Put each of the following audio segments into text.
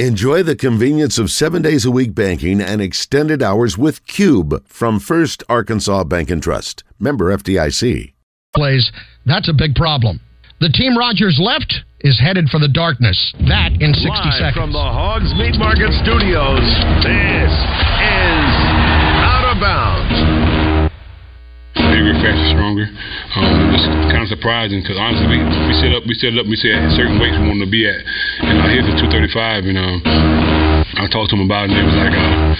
Enjoy the convenience of seven days a week banking and extended hours with Cube from First Arkansas Bank and Trust. Member FDIC. Plays, that's a big problem. The team Rogers left is headed for the darkness. That in 60 Live seconds. from the Hogs Meat Market Studios, this is Out of Bounds. Bigger, faster, stronger. Um, it was kind of surprising because honestly, we, we set up, we set up, we at certain weights we wanted to be at, and I hit the 235, and um, I talked to him about it, and they was like, uh,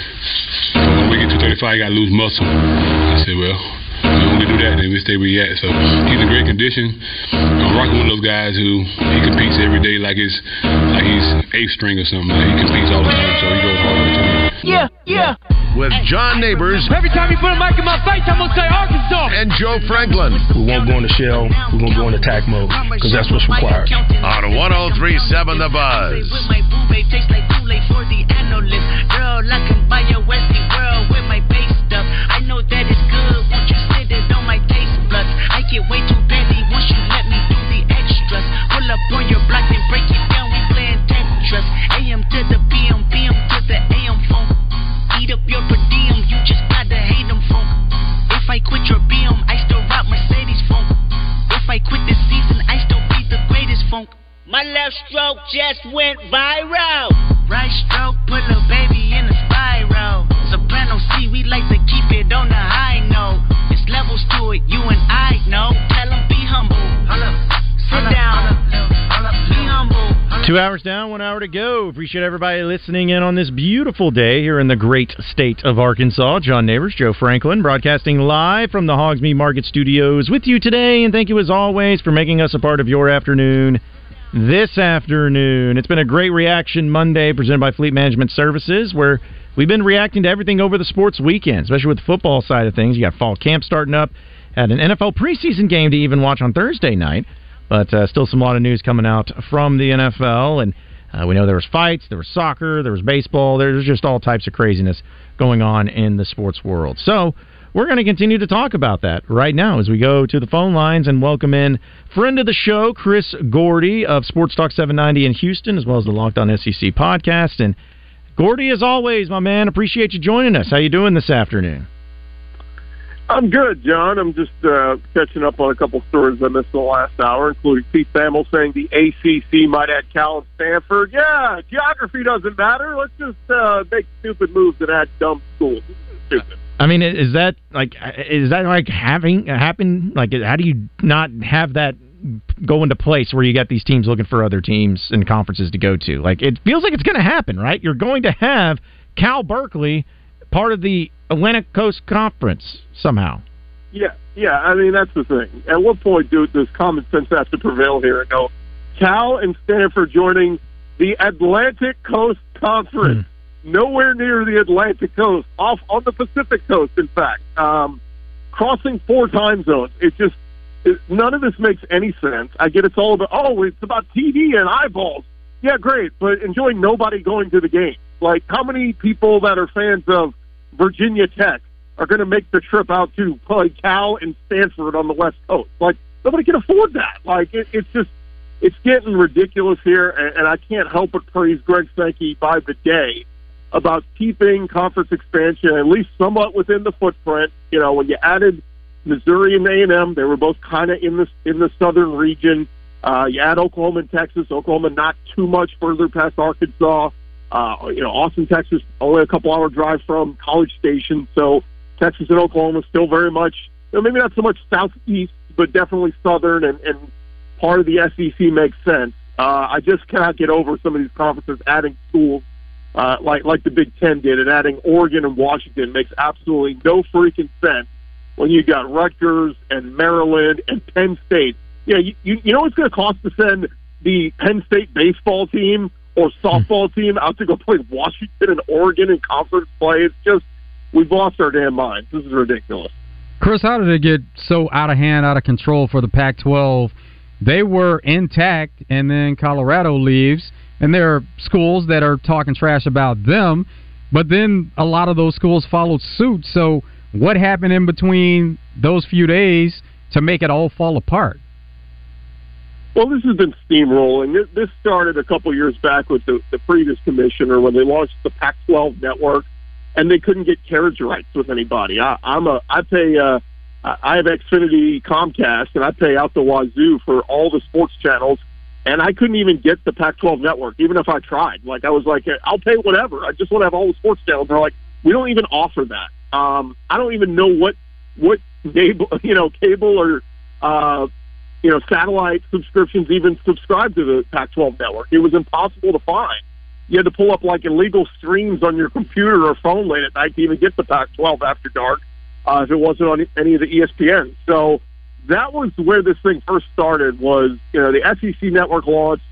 when we get 235, you got to lose muscle. I said, well. We only do that, then we stay where we at. So he's in great condition. I'm rocking one of those guys who he competes every day like it's like he's eighth string or something. Like he competes all the time, so he goes hard. Yeah, yeah. With John Neighbors Every time you put a mic in my face, I'm gonna say Arkansas. and Joe Franklin We won't go into shell. We're gonna go into attack mode because that's what's required. on 1037 The Buzz. With my boo babe, tastes like Kool-Aid for the analyst. Girl, I can buy your Westie world with my base stuff. I know that it's good. Won't you sit it on my taste buds? I get way too petty once you let me do the extras. Pull up on your block and break it down. We playing Tetris. AM to the I quit your BM, I still rock Mercedes funk. If I quit this season, I still be the greatest funk. My left stroke just went viral. Right stroke put a baby in a spiral. Soprano C, we like to keep it on the high note. It's levels to it, you and I know. Tell 'em be humble. Two hours down, one hour to go. Appreciate everybody listening in on this beautiful day here in the great state of Arkansas. John Neighbors, Joe Franklin, broadcasting live from the Hogs Meat Market Studios with you today. And thank you as always for making us a part of your afternoon this afternoon. It's been a great reaction Monday presented by Fleet Management Services where we've been reacting to everything over the sports weekend, especially with the football side of things. You got fall camp starting up, had an NFL preseason game to even watch on Thursday night. But uh, still, some lot of news coming out from the NFL, and uh, we know there was fights, there was soccer, there was baseball. There's just all types of craziness going on in the sports world. So we're going to continue to talk about that right now as we go to the phone lines and welcome in friend of the show, Chris Gordy of Sports Talk 790 in Houston, as well as the Locked On SEC podcast. And Gordy, as always, my man, appreciate you joining us. How you doing this afternoon? I'm good, John. I'm just uh, catching up on a couple stories I missed in the last hour, including Pete Thamel saying the ACC might add Cal and Stanford. Yeah, geography doesn't matter. Let's just uh, make stupid moves and add dumb schools. Stupid. I mean, is that like is that like having happen? Like, how do you not have that go into place where you got these teams looking for other teams and conferences to go to? Like, it feels like it's going to happen, right? You're going to have Cal Berkeley part of the Atlantic Coast Conference somehow. Yeah, yeah. I mean, that's the thing. At what point do does common sense have to prevail here and go Cal and Stanford joining the Atlantic Coast Conference? Nowhere near the Atlantic Coast, off on the Pacific Coast. In fact, um, crossing four time zones. It just it, none of this makes any sense. I get it's all about oh, it's about TV and eyeballs. Yeah, great, but enjoying nobody going to the game. Like, how many people that are fans of Virginia Tech are going to make the trip out to play Cal and Stanford on the West Coast? Like, nobody can afford that. Like, it, it's just, it's getting ridiculous here, and, and I can't help but praise Greg Sankey by the day about keeping conference expansion at least somewhat within the footprint. You know, when you added Missouri and A and M, they were both kind of in the in the southern region. Uh, you add Oklahoma and Texas. Oklahoma not too much further past Arkansas. Uh, you know, Austin, Texas, only a couple hour drive from College Station. So Texas and Oklahoma still very much, you know, maybe not so much southeast, but definitely southern, and, and part of the SEC makes sense. Uh, I just cannot get over some of these conferences adding schools uh, like like the Big Ten did, and adding Oregon and Washington makes absolutely no freaking sense when you got Rutgers and Maryland and Penn State. Yeah, you, you, you know what's going to cost to send the Penn State baseball team or softball hmm. team out to go play Washington and Oregon in conference play? It's just we've lost our damn minds. This is ridiculous. Chris, how did it get so out of hand, out of control for the Pac 12? They were intact, and then Colorado leaves, and there are schools that are talking trash about them, but then a lot of those schools followed suit. So, what happened in between those few days to make it all fall apart? Well, this has been steamrolling. This, started a couple years back with the, the previous commissioner when they launched the Pac-12 network, and they couldn't get carriage rights with anybody. I, I'm a I pay uh, I have Xfinity Comcast, and I pay out the wazoo for all the sports channels, and I couldn't even get the Pac-12 network, even if I tried. Like I was like, I'll pay whatever. I just want to have all the sports channels. They're like, we don't even offer that. Um, I don't even know what what cable, you know, cable or uh, you know, satellite subscriptions even subscribe to the Pac-12 network. It was impossible to find. You had to pull up like illegal streams on your computer or phone late at night to even get the Pac-12 after dark uh, if it wasn't on any of the ESPN. So that was where this thing first started. Was you know the SEC network launched,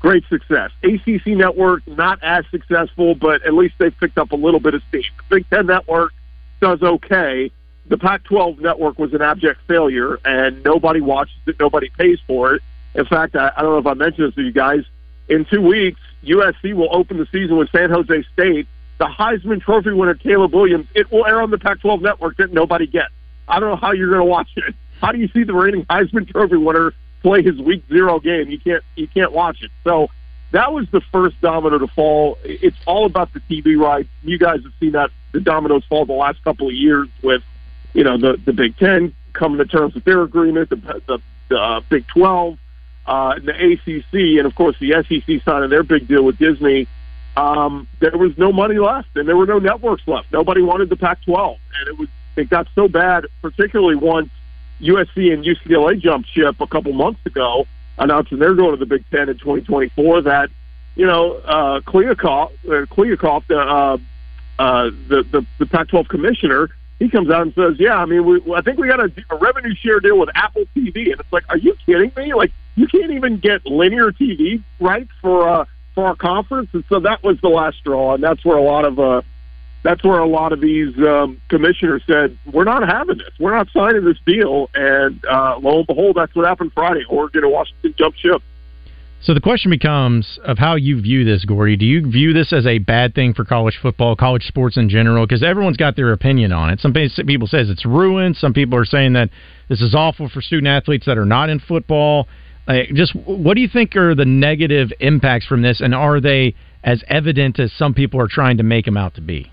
great success. ACC network not as successful, but at least they've picked up a little bit of steam. The Big Ten network does okay the Pac-12 network was an abject failure, and nobody watches it, nobody pays for it. In fact, I, I don't know if I mentioned this to you guys. In two weeks, USC will open the season with San Jose State. The Heisman Trophy winner Caleb Williams. It will air on the Pac-12 network that nobody gets. I don't know how you're going to watch it. How do you see the reigning Heisman Trophy winner play his Week Zero game? You can't. You can't watch it. So that was the first domino to fall. It's all about the TV rights. You guys have seen that the dominoes fall the last couple of years with you know, the, the Big Ten coming to terms with their agreement, the, the, the uh, Big 12, uh, the ACC, and of course the SEC signing their big deal with Disney. Um, there was no money left, and there were no networks left. Nobody wanted the Pac-12, and it was it got so bad, particularly once USC and UCLA jumped ship a couple months ago, announcing they're going to the Big Ten in 2024. That you know, uh, Kliavkoff, uh, Kliavkoff, the, uh, uh, the the the Pac-12 commissioner, he comes out and says, "Yeah, I mean, we, I think we got a, a revenue share deal with Apple TV," and it's like, "Are you kidding me? Like, you can't even get linear TV rights for uh, for our conference." And so that was the last straw, and that's where a lot of uh, that's where a lot of these um, commissioners said, "We're not having this. We're not signing this deal." And uh, lo and behold, that's what happened Friday. Oregon and Washington jumped ship. So the question becomes of how you view this, Gordy. Do you view this as a bad thing for college football, college sports in general? Because everyone's got their opinion on it. Some people says it's ruined. Some people are saying that this is awful for student athletes that are not in football. Uh, just what do you think are the negative impacts from this, and are they as evident as some people are trying to make them out to be?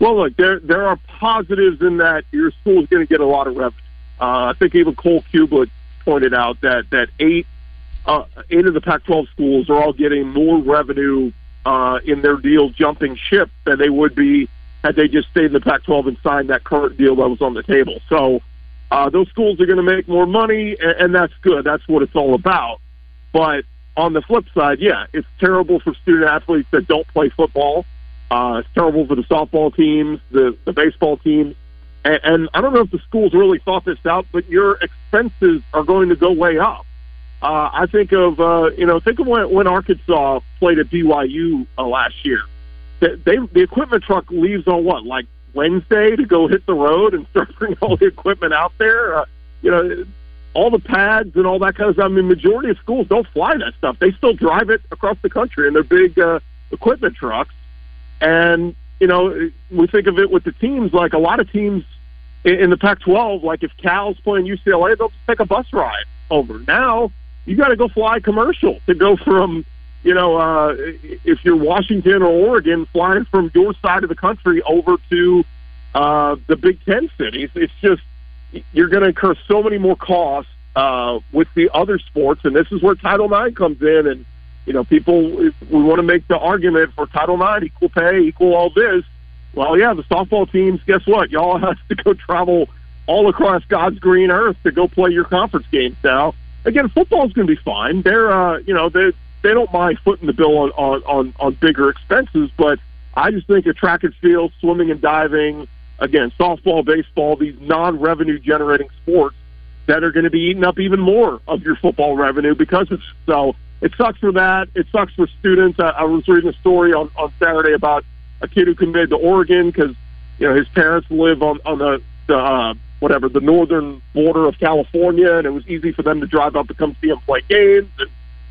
Well, look, there there are positives in that your school is going to get a lot of revenue. Uh, I think even Cole Cubelic pointed out that that eight uh, eight of the Pac-12 schools are all getting more revenue uh, in their deal jumping ship than they would be had they just stayed in the Pac-12 and signed that current deal that was on the table. So uh, those schools are going to make more money, and, and that's good. That's what it's all about. But on the flip side, yeah, it's terrible for student athletes that don't play football. Uh, it's terrible for the softball teams, the, the baseball teams. And, and I don't know if the schools really thought this out, but your expenses are going to go way up. Uh, I think of uh, you know think of when, when Arkansas played at BYU uh, last year. They, they the equipment truck leaves on what like Wednesday to go hit the road and start bringing all the equipment out there. Uh, you know, all the pads and all that kind of stuff. I mean, majority of schools don't fly that stuff. They still drive it across the country in their big uh, equipment trucks. And you know, we think of it with the teams. Like a lot of teams in, in the Pac-12, like if Cal's playing UCLA, they'll just take a bus ride over. Now you got to go fly commercial to go from, you know, uh, if you're Washington or Oregon, flying from your side of the country over to uh, the Big Ten cities. It's just you're going to incur so many more costs uh, with the other sports, and this is where Title IX comes in. And you know, people we want to make the argument for Title IX, equal pay, equal all this. Well, yeah, the softball teams. Guess what? Y'all have to go travel all across God's green earth to go play your conference games now again, football's going to be fine. They're, uh, you know, they they don't mind footing the bill on, on on on bigger expenses, but I just think of track and field, swimming and diving, again, softball, baseball, these non-revenue generating sports that are going to be eating up even more of your football revenue because it's so. It sucks for that. It sucks for students. I, I was reading a story on on Saturday about a kid who committed to Oregon because you know his parents live on on the the uh, whatever the northern border of California, and it was easy for them to drive up to come see him play games and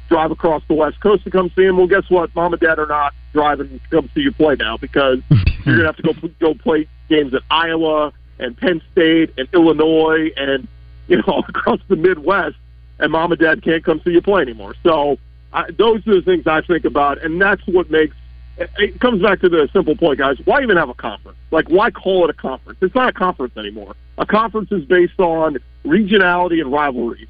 drive across the west coast to come see him. Well, guess what? Mom and dad are not driving to come see you play now because you're gonna have to go go play games at Iowa and Penn State and Illinois and you know all across the Midwest. and mom and dad can't come see you play anymore. So I, those are the things I think about, and that's what makes it comes back to the simple point, guys. Why even have a conference? Like, why call it a conference? It's not a conference anymore. A conference is based on regionality and rivalries.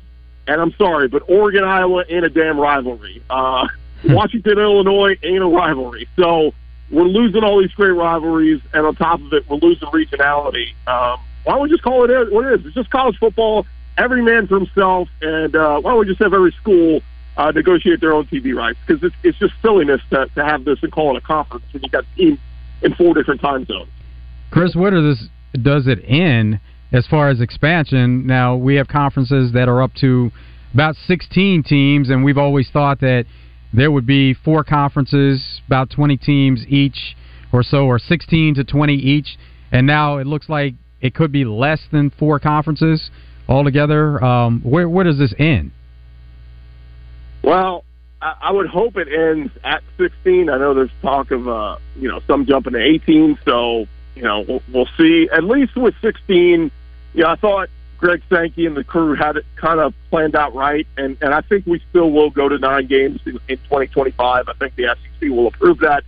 And I'm sorry, but Oregon, Iowa ain't a damn rivalry. Uh, Washington, Illinois ain't a rivalry. So we're losing all these great rivalries, and on top of it, we're losing regionality. Um, why don't we just call it what it is? It's just college football. Every man for himself, and uh, why don't we just have every school uh, negotiate their own TV rights? Because it's, it's just silliness to, to have this and call it a conference when you've got teams in four different time zones. Chris, where does this does it end as far as expansion? Now we have conferences that are up to about 16 teams, and we've always thought that there would be four conferences, about 20 teams each or so, or 16 to 20 each. And now it looks like it could be less than four conferences altogether. Um, where where does this end? Well, I, I would hope it ends at 16. I know there's talk of uh, you know some jumping to 18, so you know we'll, we'll see. At least with 16, you know I thought Greg Sankey and the crew had it kind of planned out right, and and I think we still will go to nine games in, in 2025. I think the SEC will approve that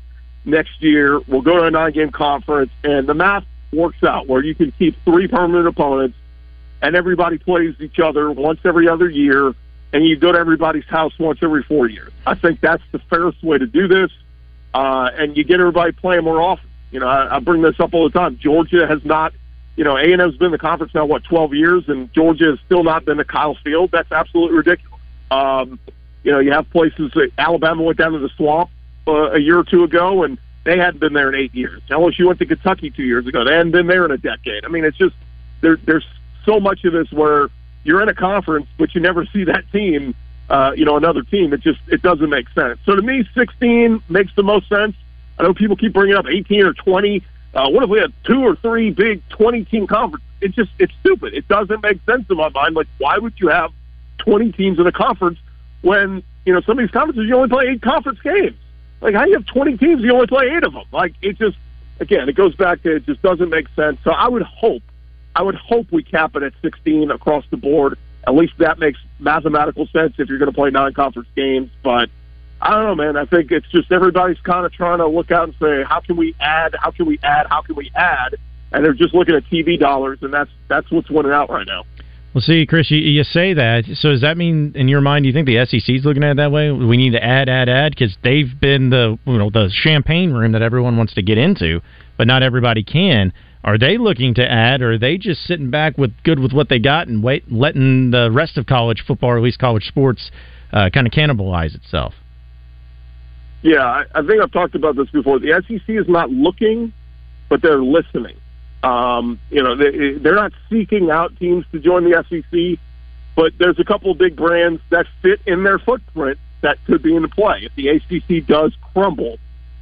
next year. We'll go to a nine-game conference, and the math works out where you can keep three permanent opponents, and everybody plays each other once every other year and you go to everybody's house once every four years. I think that's the fairest way to do this, uh, and you get everybody playing more often. You know, I, I bring this up all the time. Georgia has not, you know, A and M's been in the conference now what twelve years, and Georgia has still not been to Kyle Field. That's absolutely ridiculous. Um, you know, you have places. That Alabama went down to the swamp uh, a year or two ago, and they hadn't been there in eight years. LSU went to Kentucky two years ago. They hadn't been there in a decade. I mean, it's just there, there's so much of this where you're in a conference, but you never see that team, uh, you know, another team. It just it doesn't make sense. So to me, 16 makes the most sense. I know people keep bringing up 18 or 20. Uh, what if we had two or three big 20 team conferences? It's just it's stupid. It doesn't make sense in my mind. Like, why would you have 20 teams in a conference when you know some of these conferences you only play eight conference games? Like, how do you have 20 teams? You only play eight of them. Like, it just again, it goes back to it just doesn't make sense. So I would hope I would hope we cap it at 16 across the board. At least that makes mathematical sense if you're going to play non-conference games. But I don't know, man. I think it's just everybody's kind of trying to look out and say, how can we add? How can we add? How can we add? And they're just looking at TV dollars, and that's that's what's winning out right now. Well, see, Chris, you, you say that. So does that mean, in your mind, do you think the SEC is looking at it that way? We need to add, add, add because they've been the you know the champagne room that everyone wants to get into, but not everybody can. Are they looking to add, or are they just sitting back with good with what they got and wait, letting the rest of college football, or at least college sports, uh, kind of cannibalize itself? Yeah, I, I think I've talked about this before. The SEC is not looking, but they're listening. Um, you know, they, they're not seeking out teams to join the SEC, but there's a couple of big brands that fit in their footprint that could be in play if the ACC does crumble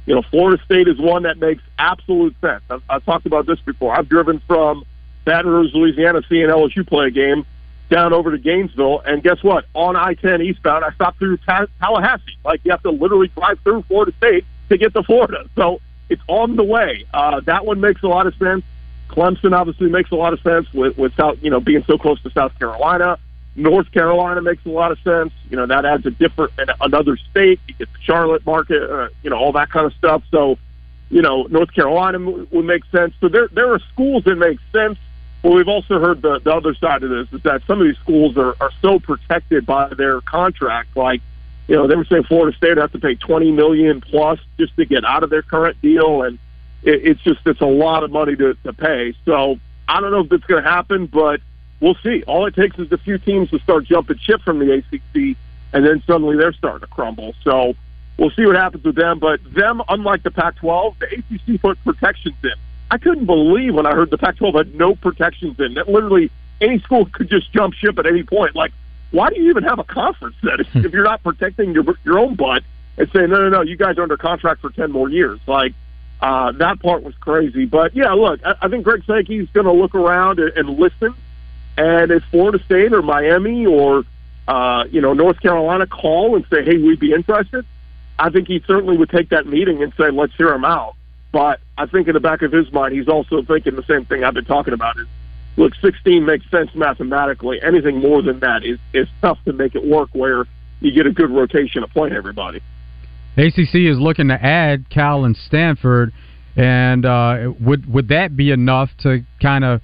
you know, Florida State is one that makes absolute sense. I've, I've talked about this before. I've driven from Baton Rouge, Louisiana, seeing LSU play a game down over to Gainesville, and guess what? On I-10 eastbound, I stopped through Ta- Tallahassee. Like you have to literally drive through Florida State to get to Florida. So it's on the way. Uh, that one makes a lot of sense. Clemson obviously makes a lot of sense with, with South, you know, being so close to South Carolina. North Carolina makes a lot of sense. You know, that adds a different another state. You get the Charlotte market, uh, you know, all that kind of stuff. So, you know, North Carolina would make sense. So there there are schools that make sense. But we've also heard the, the other side of this is that some of these schools are, are so protected by their contract. Like, you know, they were saying Florida State would have to pay twenty million plus just to get out of their current deal, and it, it's just it's a lot of money to, to pay. So I don't know if it's going to happen, but we'll see. All it takes is a few teams to start jumping ship from the ACC, and then suddenly they're starting to crumble. So we'll see what happens with them. But them, unlike the Pac-12, the ACC put protections in. I couldn't believe when I heard the Pac-12 had no protections in. That literally any school could just jump ship at any point. Like, why do you even have a conference then if, if you're not protecting your your own butt and saying no, no, no, you guys are under contract for ten more years? Like. Uh, that part was crazy, but yeah, look, I, I think Greg Sankey's going to look around and, and listen and if Florida State or Miami or uh, you know North Carolina call and say, "Hey, we'd be interested," I think he certainly would take that meeting and say, "Let's hear him out." But I think in the back of his mind, he's also thinking the same thing I've been talking about: is look, 16 makes sense mathematically. Anything more than that is is tough to make it work where you get a good rotation of playing everybody. ACC is looking to add Cal and Stanford, and uh, would would that be enough to kind of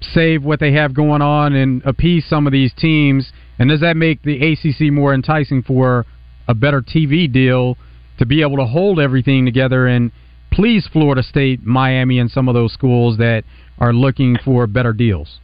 save what they have going on and appease some of these teams? And does that make the ACC more enticing for a better TV deal to be able to hold everything together and please Florida State, Miami, and some of those schools that are looking for better deals?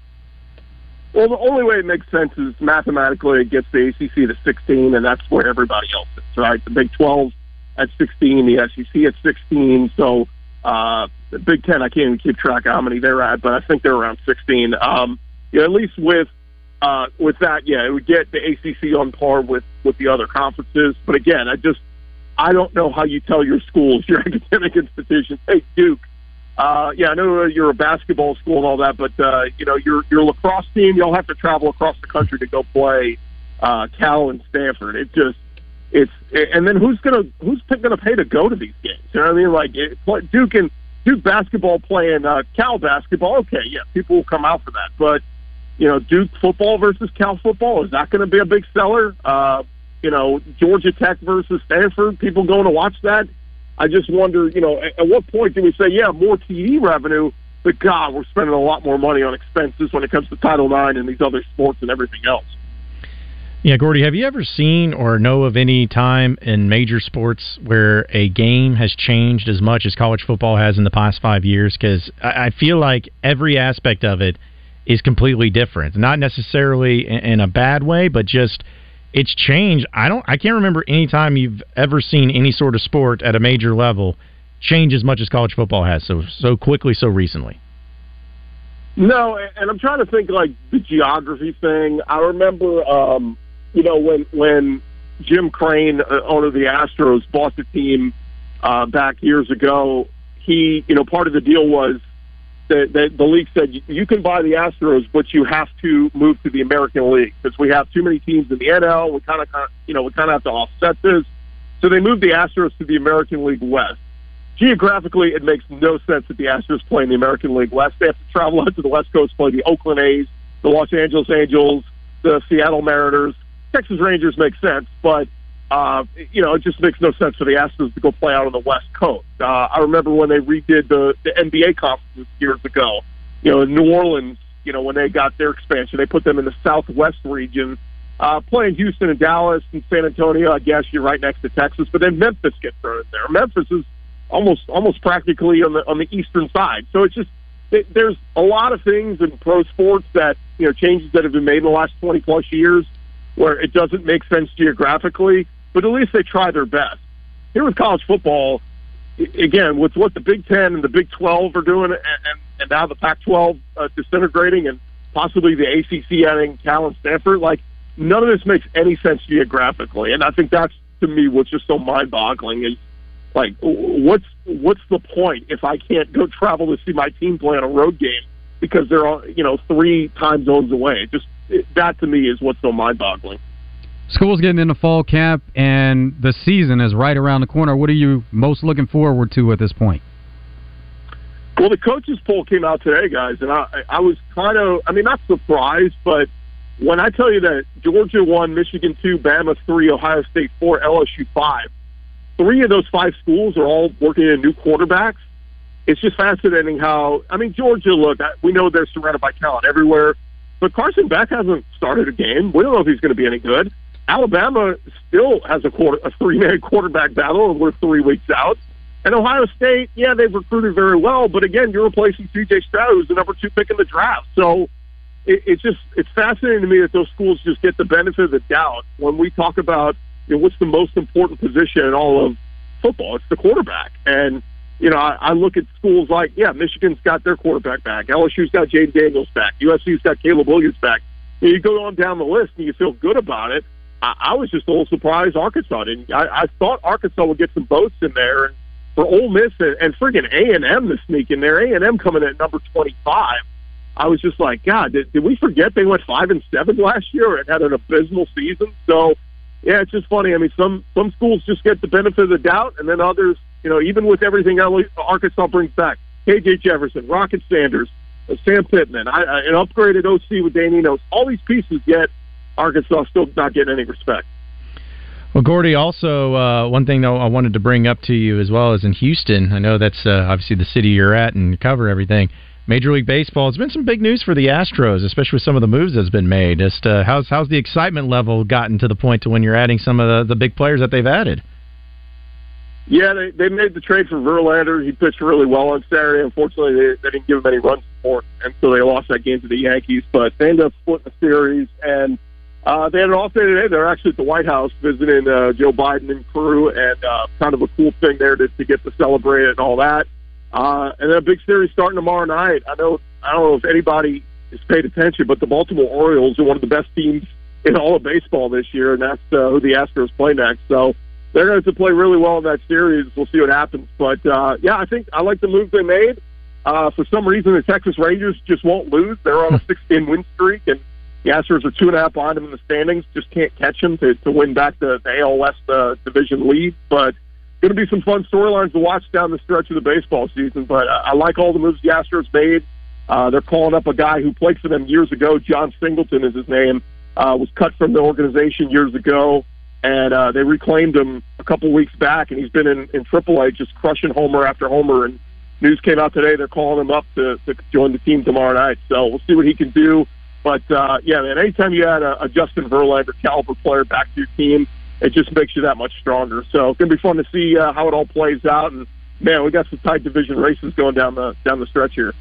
Well, the only way it makes sense is mathematically it gets the ACC to 16, and that's where everybody else is, right? The Big 12 at 16, the SEC at 16. So uh, Big 10, I can't even keep track of how many they're at, but I think they're around 16. Um, yeah, at least with uh, with that, yeah, it would get the ACC on par with with the other conferences. But again, I just I don't know how you tell your schools, your academic institutions, hey Duke, uh, yeah, I know you're a basketball school and all that, but uh, you know your your lacrosse team, you'll have to travel across the country to go play uh, Cal and Stanford. It just it's and then who's gonna who's gonna pay to go to these games? You know what I mean? Like it, Duke and Duke basketball playing uh, Cal basketball. Okay, yeah, people will come out for that, but you know Duke football versus Cal football is that going to be a big seller? Uh, you know Georgia Tech versus Stanford, people going to watch that I just wonder, you know, at, at what point do we say, yeah, more TV revenue, but God, we're spending a lot more money on expenses when it comes to Title IX and these other sports and everything else. Yeah, Gordy, have you ever seen or know of any time in major sports where a game has changed as much as college football has in the past five years? Because I feel like every aspect of it is completely different. Not necessarily in a bad way, but just – it's changed. I don't. I can't remember any time you've ever seen any sort of sport at a major level change as much as college football has so so quickly so recently. No, and I'm trying to think like the geography thing. I remember, um, you know, when when Jim Crane, uh, owner of the Astros, bought the team uh, back years ago. He, you know, part of the deal was the, the, the league said you can buy the Astros, but you have to move to the American League because we have too many teams in the NL. We kind of, you know, we kind of have to offset this. So they moved the Astros to the American League West. Geographically, it makes no sense that the Astros play in the American League West. They have to travel out to the West Coast, play the Oakland A's, the Los Angeles Angels, the Seattle Mariners. Texas Rangers make sense, but uh, you know, it just makes no sense for the Astros to go play out on the West Coast. Uh, I remember when they redid the, the NBA conferences years ago. You know, in New Orleans, you know, when they got their expansion, they put them in the Southwest region, uh, playing Houston and Dallas and San Antonio. I guess you're right next to Texas, but then Memphis gets thrown in there. Memphis is almost almost practically on the on the eastern side. So it's just it, there's a lot of things in pro sports that you know changes that have been made in the last 20 plus years where it doesn't make sense geographically but at least they try their best. Here with college football, again, with what the Big Ten and the Big Twelve are doing, and, and, now the Pac-12 uh, disintegrating, and possibly the ACC adding Cal and Stanford, like none of this makes any sense geographically, and I think that's to me what's just so mind-boggling is like what's what's the point if I can't go travel to see my team play on a road game because they're all you know three time zones away? Just it, that to me is what's so mind-boggling. School's getting into fall camp, and the season is right around the corner. What are you most looking forward to at this point? Well, the coaches poll came out today, guys, and I, I was kind of, I mean, not surprised, but when I tell you that Georgia won, Michigan two, Bama three, Ohio State four, LSU five, three of those five schools are all working in new quarterbacks. It's just fascinating how, I mean, Georgia, look, we know they're surrounded by talent everywhere, but Carson Beck hasn't started a game. We don't know if he's going to be any good. Alabama still has a quarter, a three-man quarterback battle, and we're three weeks out. And Ohio State, yeah, they've recruited very well, but again, you're replacing C.J. Stroud, who's the number two pick in the draft. So it, it's just it's fascinating to me that those schools just get the benefit of the doubt when we talk about you know, what's the most important position in all of football. It's the quarterback, and you know I, I look at schools like yeah, Michigan's got their quarterback back, LSU's got Jayden Daniels back, USC's got Caleb Williams back. You go on down the list and you feel good about it. I, I was just a little surprised Arkansas didn't. I, I thought Arkansas would get some votes in there, and for Ole Miss and, and friggin' A and M to sneak in there, A and M coming at number twenty five. I was just like, God, did, did we forget they went five and seven last year and had an abysmal season? So, yeah, it's just funny. I mean, some some schools just get the benefit of the doubt, and then others, you know, even with everything Arkansas brings back, KJ Jefferson, Rocket Sanders, Sam Pittman, I, I, an upgraded OC with Dan Enos all these pieces. Yet Arkansas still not getting any respect. Well, Gordy, also uh, one thing though I wanted to bring up to you as well is in Houston. I know that's uh, obviously the city you're at and cover everything. Major League Baseball has been some big news for the Astros, especially with some of the moves that's been made. Just uh, how's how's the excitement level gotten to the point to when you're adding some of the, the big players that they've added? Yeah, they they made the trade for Verlander. He pitched really well on Saturday. Unfortunately, they, they didn't give him any run support, and so they lost that game to the Yankees. But they ended up splitting the series, and uh, they had an off day today. They're actually at the White House visiting uh, Joe Biden in Peru, and uh, kind of a cool thing there to, to get to celebrate and all that. Uh, and then a big series starting tomorrow night. I know I don't know if anybody has paid attention, but the Baltimore Orioles are one of the best teams in all of baseball this year, and that's uh, who the Astros play next. So they're going to play really well in that series. We'll see what happens. But uh, yeah, I think I like the move they made. Uh, for some reason, the Texas Rangers just won't lose. They're on a 16 win streak, and the Astros are two and a half behind them in the standings. Just can't catch them to, to win back the, the AL West uh, division lead. But going to be some fun storylines to watch down the stretch of the baseball season. But uh, I like all the moves the Astros made. Uh, they're calling up a guy who played for them years ago. Jon Singleton is his name. Uh, was cut from the organization years ago, and uh, they reclaimed him a couple weeks back, and he's been in, in AAA just crushing homer after homer. And news came out today they're calling him up to, to join the team tomorrow night. So we'll see what he can do. But uh, yeah, man, anytime you add a, a Justin Verlander caliber player back to your team, it just makes you that much stronger. So it's gonna be fun to see uh, how it all plays out. And man, we got some tight division races going down the down the stretch here.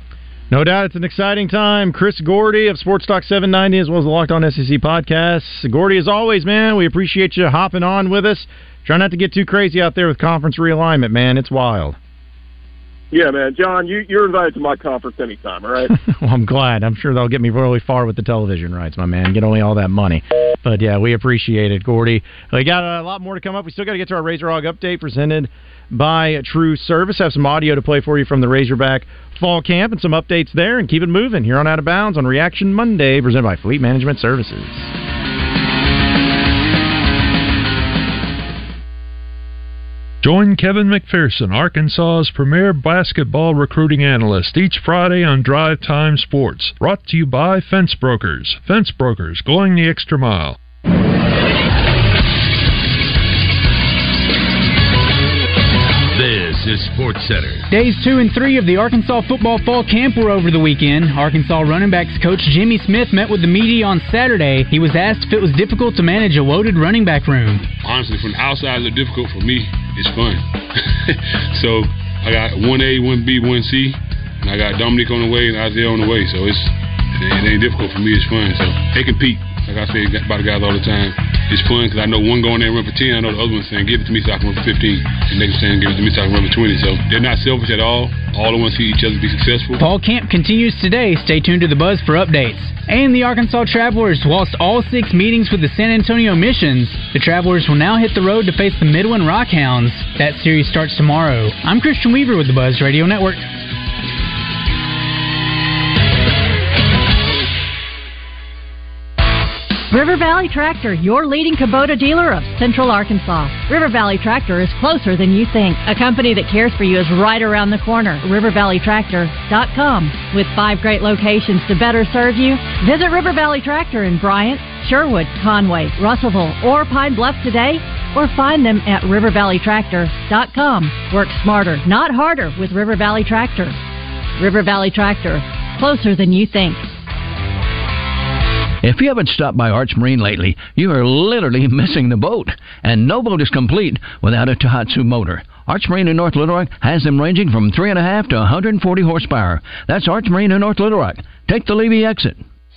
No doubt, it's an exciting time. Chris Gordy of Sports Talk 790, as well as the Locked On SEC podcast. Gordy, as always, man, we appreciate you hopping on with us. Try not to get too crazy out there with conference realignment, man. It's wild. Yeah, man, John, you, you're invited to my conference anytime. All right. well, I'm glad. I'm sure they'll get me really far with the television rights, my man. Get only all that money. But yeah, we appreciate it, Gordy. We got a lot more to come up. We still got to get to our Razor Hog update presented by True Service. Have some audio to play for you from the Razorback Fall Camp and some updates there, and keep it moving here on Out of Bounds on Reaction Monday, presented by Fleet Management Services. Join Kevin McPherson, Arkansas's premier basketball recruiting analyst, each Friday on Drive Time Sports. Brought to you by Fence Brokers. Fence Brokers, going the extra mile. Sports Center. Days two and three of the Arkansas football fall camp were over the weekend. Arkansas running backs coach Jimmy Smith met with the media on Saturday. He was asked if it was difficult to manage a loaded running back room. Honestly, from the outside, it looked difficult for me. It's fun. so I got 1A, 1B, 1C, and I got Dominique on the way and Isaiah on the way. So it's it ain't difficult for me. It's fun. So they compete. Like I say about the guys all the time, it's fun because I know one going there and run for 10. I know the other one saying, give it to me so I can run for 15. And they saying, give it to me so I can run for 20. So they're not selfish at all. All they want to see each other be successful. Fall camp continues today. Stay tuned to the Buzz for updates. And the Arkansas Travelers lost all six meetings with the San Antonio Missions. The Travelers will now hit the road to face the Midland Rockhounds. That series starts tomorrow. I'm Christian Weaver with the Buzz Radio Network. River Valley Tractor, your leading Kubota dealer of Central Arkansas. River Valley Tractor is closer than you think. A company that cares for you is right around the corner. RiverValleyTractor.com. With five great locations to better serve you, visit River Valley Tractor in Bryant, Sherwood, Conway, Russellville, or Pine Bluff today, or find them at RiverValleyTractor.com. Work smarter, not harder with River Valley Tractor. River Valley Tractor, closer than you think. If you haven't stopped by Arch Marine lately, you are literally missing the boat. And no boat is complete without a Tohatsu motor. Arch Marine in North Little Rock has them ranging from 3.5 to 140 horsepower. That's Arch Marine in North Little Rock. Take the Levy exit.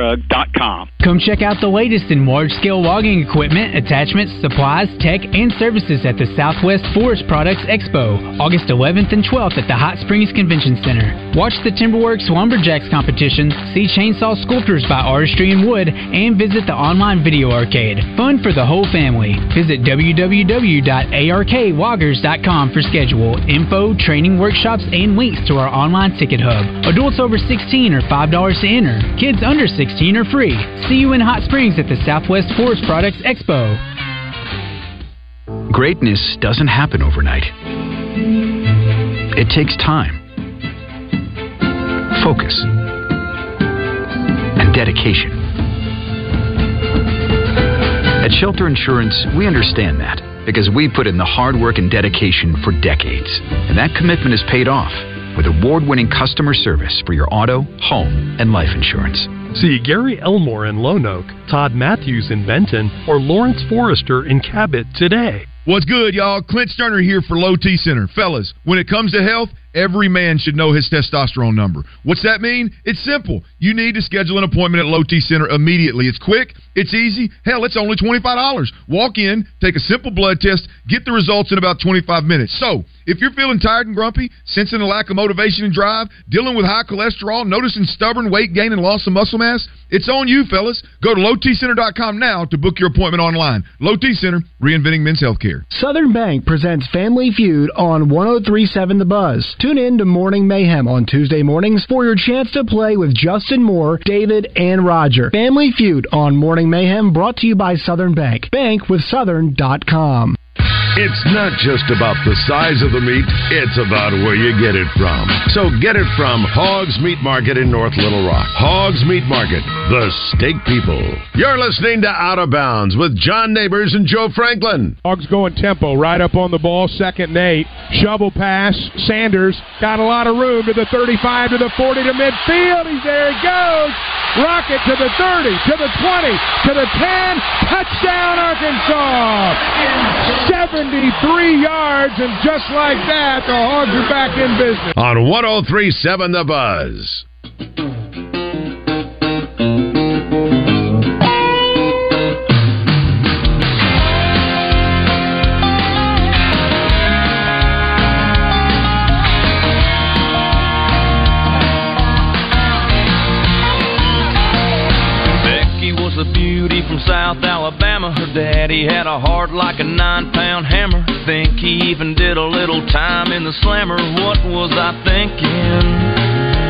lionsdrug.com. Come check out the latest in large scale logging equipment, attachments, supplies, tech, and services at the Southwest Forest Products Expo, August 11th and 12th at the Hot Springs Convention Center. Watch the Timberworks Lumberjacks competition, see chainsaw sculptures by Artistry and Wood, and visit the online video arcade. Fun for the whole family. Visit www.arkloggers.com for schedule, info, training workshops, and links to our online ticket hub. Adults over 16 are $5 to enter. Kids under 16 are free. See you in Hot Springs at the Southwest Forest Products Expo. Greatness doesn't happen overnight. It takes time, focus, and dedication. At Shelter Insurance, we understand that because we put in the hard work and dedication for decades. And that commitment is paid off with award winning customer service for your auto, home, and life insurance. See Gary Elmore in Lone Oak, Todd Matthews in Benton, or Lawrence Forrester in Cabot today. What's good, y'all? Clint Sterner here for Low T Center. Fellas, when it comes to health, every man should know his testosterone number. What's that mean? It's simple. You need to schedule an appointment at Low T Center immediately. It's quick, it's easy. Hell, it's only $25. Walk in, take a simple blood test, get the results in about 25 minutes. So, if you're feeling tired and grumpy, sensing a lack of motivation and drive, dealing with high cholesterol, noticing stubborn weight gain and loss of muscle mass, it's on you, fellas. Go to lowtcenter.com now to book your appointment online. Low T Center, reinventing men's healthcare. Southern Bank presents Family Feud on 1037 The Buzz. Tune in to Morning Mayhem on Tuesday mornings for your chance to play with Justin Moore, David, and Roger. Family Feud on Morning Mayhem brought to you by Southern Bank. Bank with Southern.com. It's not just about the size of the meat, it's about where you get it from. So get it from Hogs Meat Market in North Little Rock. Hogs Meat Market, the steak people. You're listening to Out of Bounds with John Neighbors and Joe Franklin. Hogs going tempo, right up on the ball, second and eight. Shovel pass. Sanders got a lot of room to the 35, to the 40, to midfield. He's there. He goes. Rocket to the 30, to the 20, to the 10. Touchdown, Arkansas. 73 yards, and just like that, the Hogs are back in business. On 1037 The Buzz. Becky was a beauty from South Alabama. Daddy had a heart like a nine pound hammer. Think he even did a little time in the slammer. What was I thinking?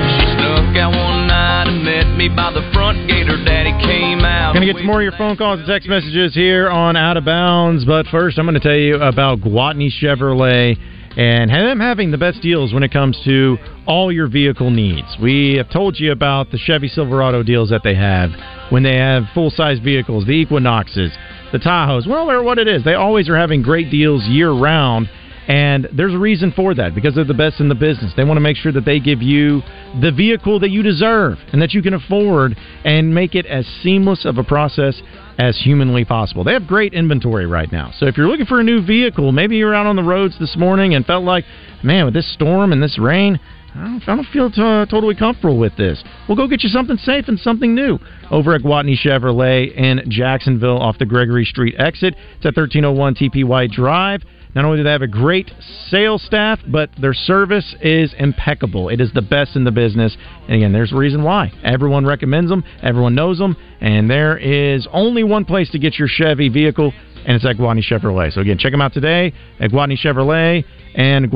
She snuck out one night and met me by the front gate. Her daddy came out. To get some more of your phone calls and text messages here on Out of Bounds, but first I'm to tell you about Gwatney Chevrolet and them having the best deals when it comes to all your vehicle needs. We have told you about the Chevy Silverado deals that they have when they have full size vehicles, the Equinoxes, the Tahoes. Well, they're what it is. They always are having great deals year round. And there's a reason for that because they're the best in the business. They want to make sure that they give you the vehicle that you deserve and that you can afford and make it as seamless of a process as humanly possible. They have great inventory right now. So if you're looking for a new vehicle, maybe you're out on the roads this morning and felt like, man, with this storm and this rain, I don't, feel t- uh, totally comfortable with this. We'll go get you something safe and something new over at Gwatney Chevrolet in Jacksonville off the Gregory Street exit. It's at 1301 T P White Drive. Not only do they have a great sales staff, but their service is impeccable. It is the best in the business. And again, there's a reason why. Everyone recommends them, everyone knows them, and there is only one place to get your Chevy vehicle, and it's at Gwatney Chevrolet. So again, check them out today at Gwatney Chevrolet and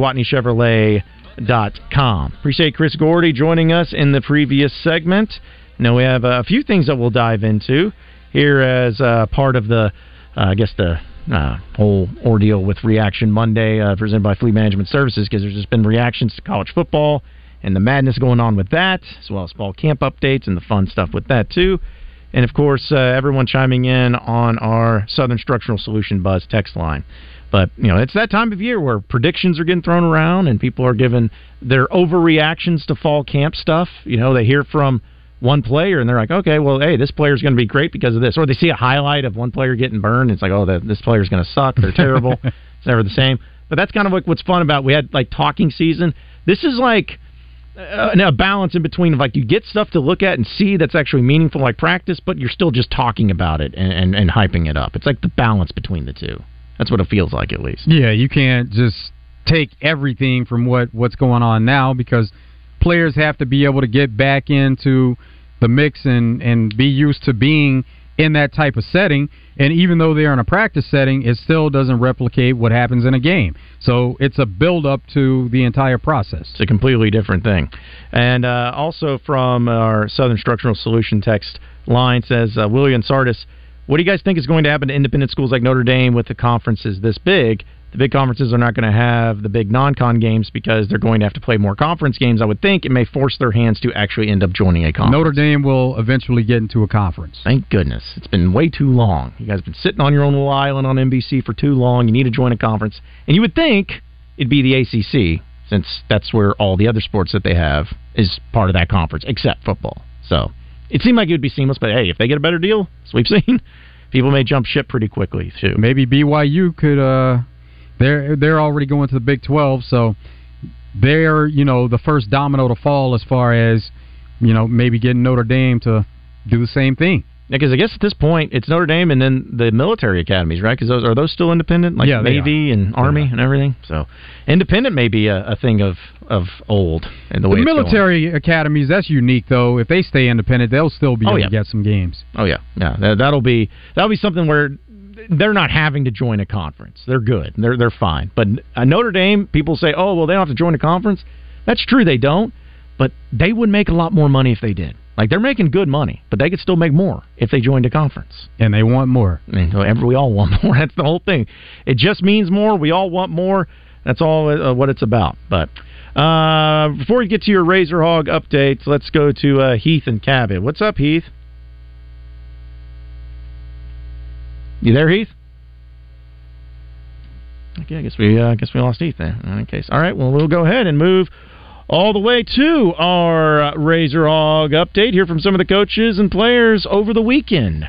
GwatneyChevrolet.com. Appreciate Chris Gordy joining us in the previous segment. Now we have a few things that we'll dive into here as uh, part of the, uh, I guess the uh, whole ordeal with Reaction Monday uh, presented by Fleet Management Services because there's just been reactions to college football and the madness going on with that, as well as fall camp updates and the fun stuff with that too. And of course, uh, everyone chiming in on our Southern Structural Solution Buzz text line. But you know, it's that time of year where predictions are getting thrown around and people are giving their overreactions to fall camp stuff. You know, they hear from one player and they're like, okay, well, hey, this player's going to be great because of this. Or they see a highlight of one player getting burned. And it's like, oh, that, this player's going to suck. They're terrible. it's never the same. But that's kind of like what's fun about. We had like talking season. This is like uh, a balance in between of like you get stuff to look at and see that's actually meaningful, like practice, but you're still just talking about it and, and, and hyping it up. It's like the balance between the two. That's what it feels like, at least. Yeah, you can't just take everything from what what's going on now because players have to be able to get back into the mix and and be used to being in that type of setting. And even though they're in a practice setting, it still doesn't replicate what happens in a game. So it's a build up to the entire process. It's a completely different thing. And uh, also from our Southern Structural Solution text line says uh, William Sardis, what do you guys think is going to happen to independent schools like Notre Dame with the conferences this big? The big conferences are not going to have the big non-con games because they're going to have to play more conference games. I would think it may force their hands to actually end up joining a conference. Notre Dame will eventually get into a conference. Thank goodness. It's been way too long. You guys have been sitting on your own little island on NBC for too long. You need to join a conference. And you would think it'd be the ACC, since that's where all the other sports that they have is part of that conference, except football. So it seemed like it would be seamless, but hey, if they get a better deal, as we've seen, people may jump ship pretty quickly, too. Maybe BYU could. uh They're they're already going to the Big Twelve, so they're you know the first domino to fall as far as you know maybe getting Notre Dame to do the same thing. Because I guess at this point it's Notre Dame and then the military academies, right? Because those are those still independent, like Yeah, Navy and Army and everything. So independent may be a, a thing of of old and the way the it's going. military academies that's unique though. If they stay independent, they'll still be Oh, able yeah. to get some games. Oh yeah, yeah. That, that'll be that'll be something where they're not having to join a conference. They're good. They're they're fine. But uh, Notre Dame, people say, oh well, they don't have to join a conference. That's true, they don't. But they would make a lot more money if they did. Like they're making good money, but they could still make more if they joined a conference. And they want more. I mean, whatever- we all want more. That's the whole thing. It just means more. We all want more. That's all uh, what it's about. But uh, before we get to your Razor Hog updates, let's go to uh, Heath and Cabot. What's up, Heath? You there, Heath? Okay, I guess we uh, I guess we lost Heath there. In any case, all right. Well, we'll go ahead and move all the way to our uh, Razor Hog update. Hear from some of the coaches and players over the weekend.